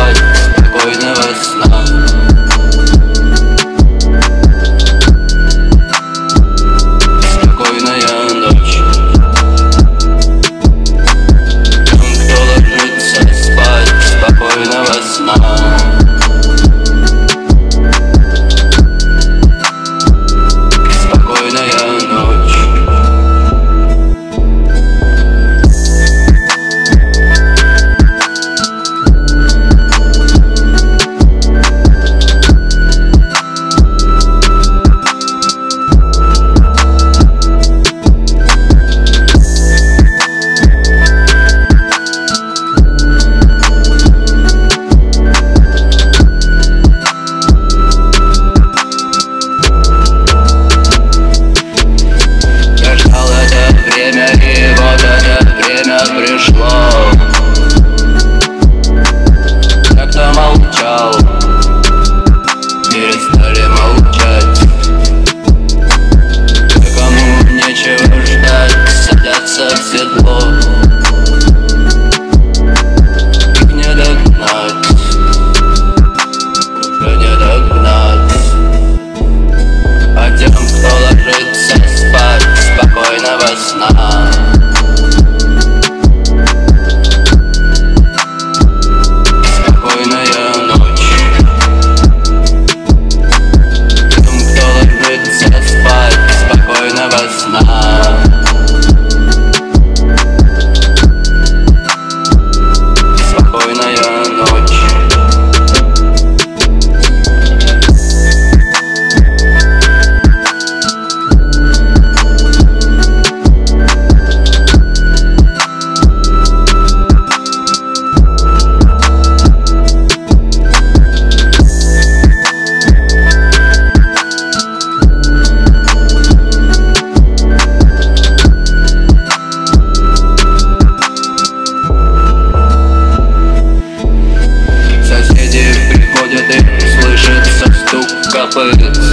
boy Whoa. Jak to mało ciało rappers.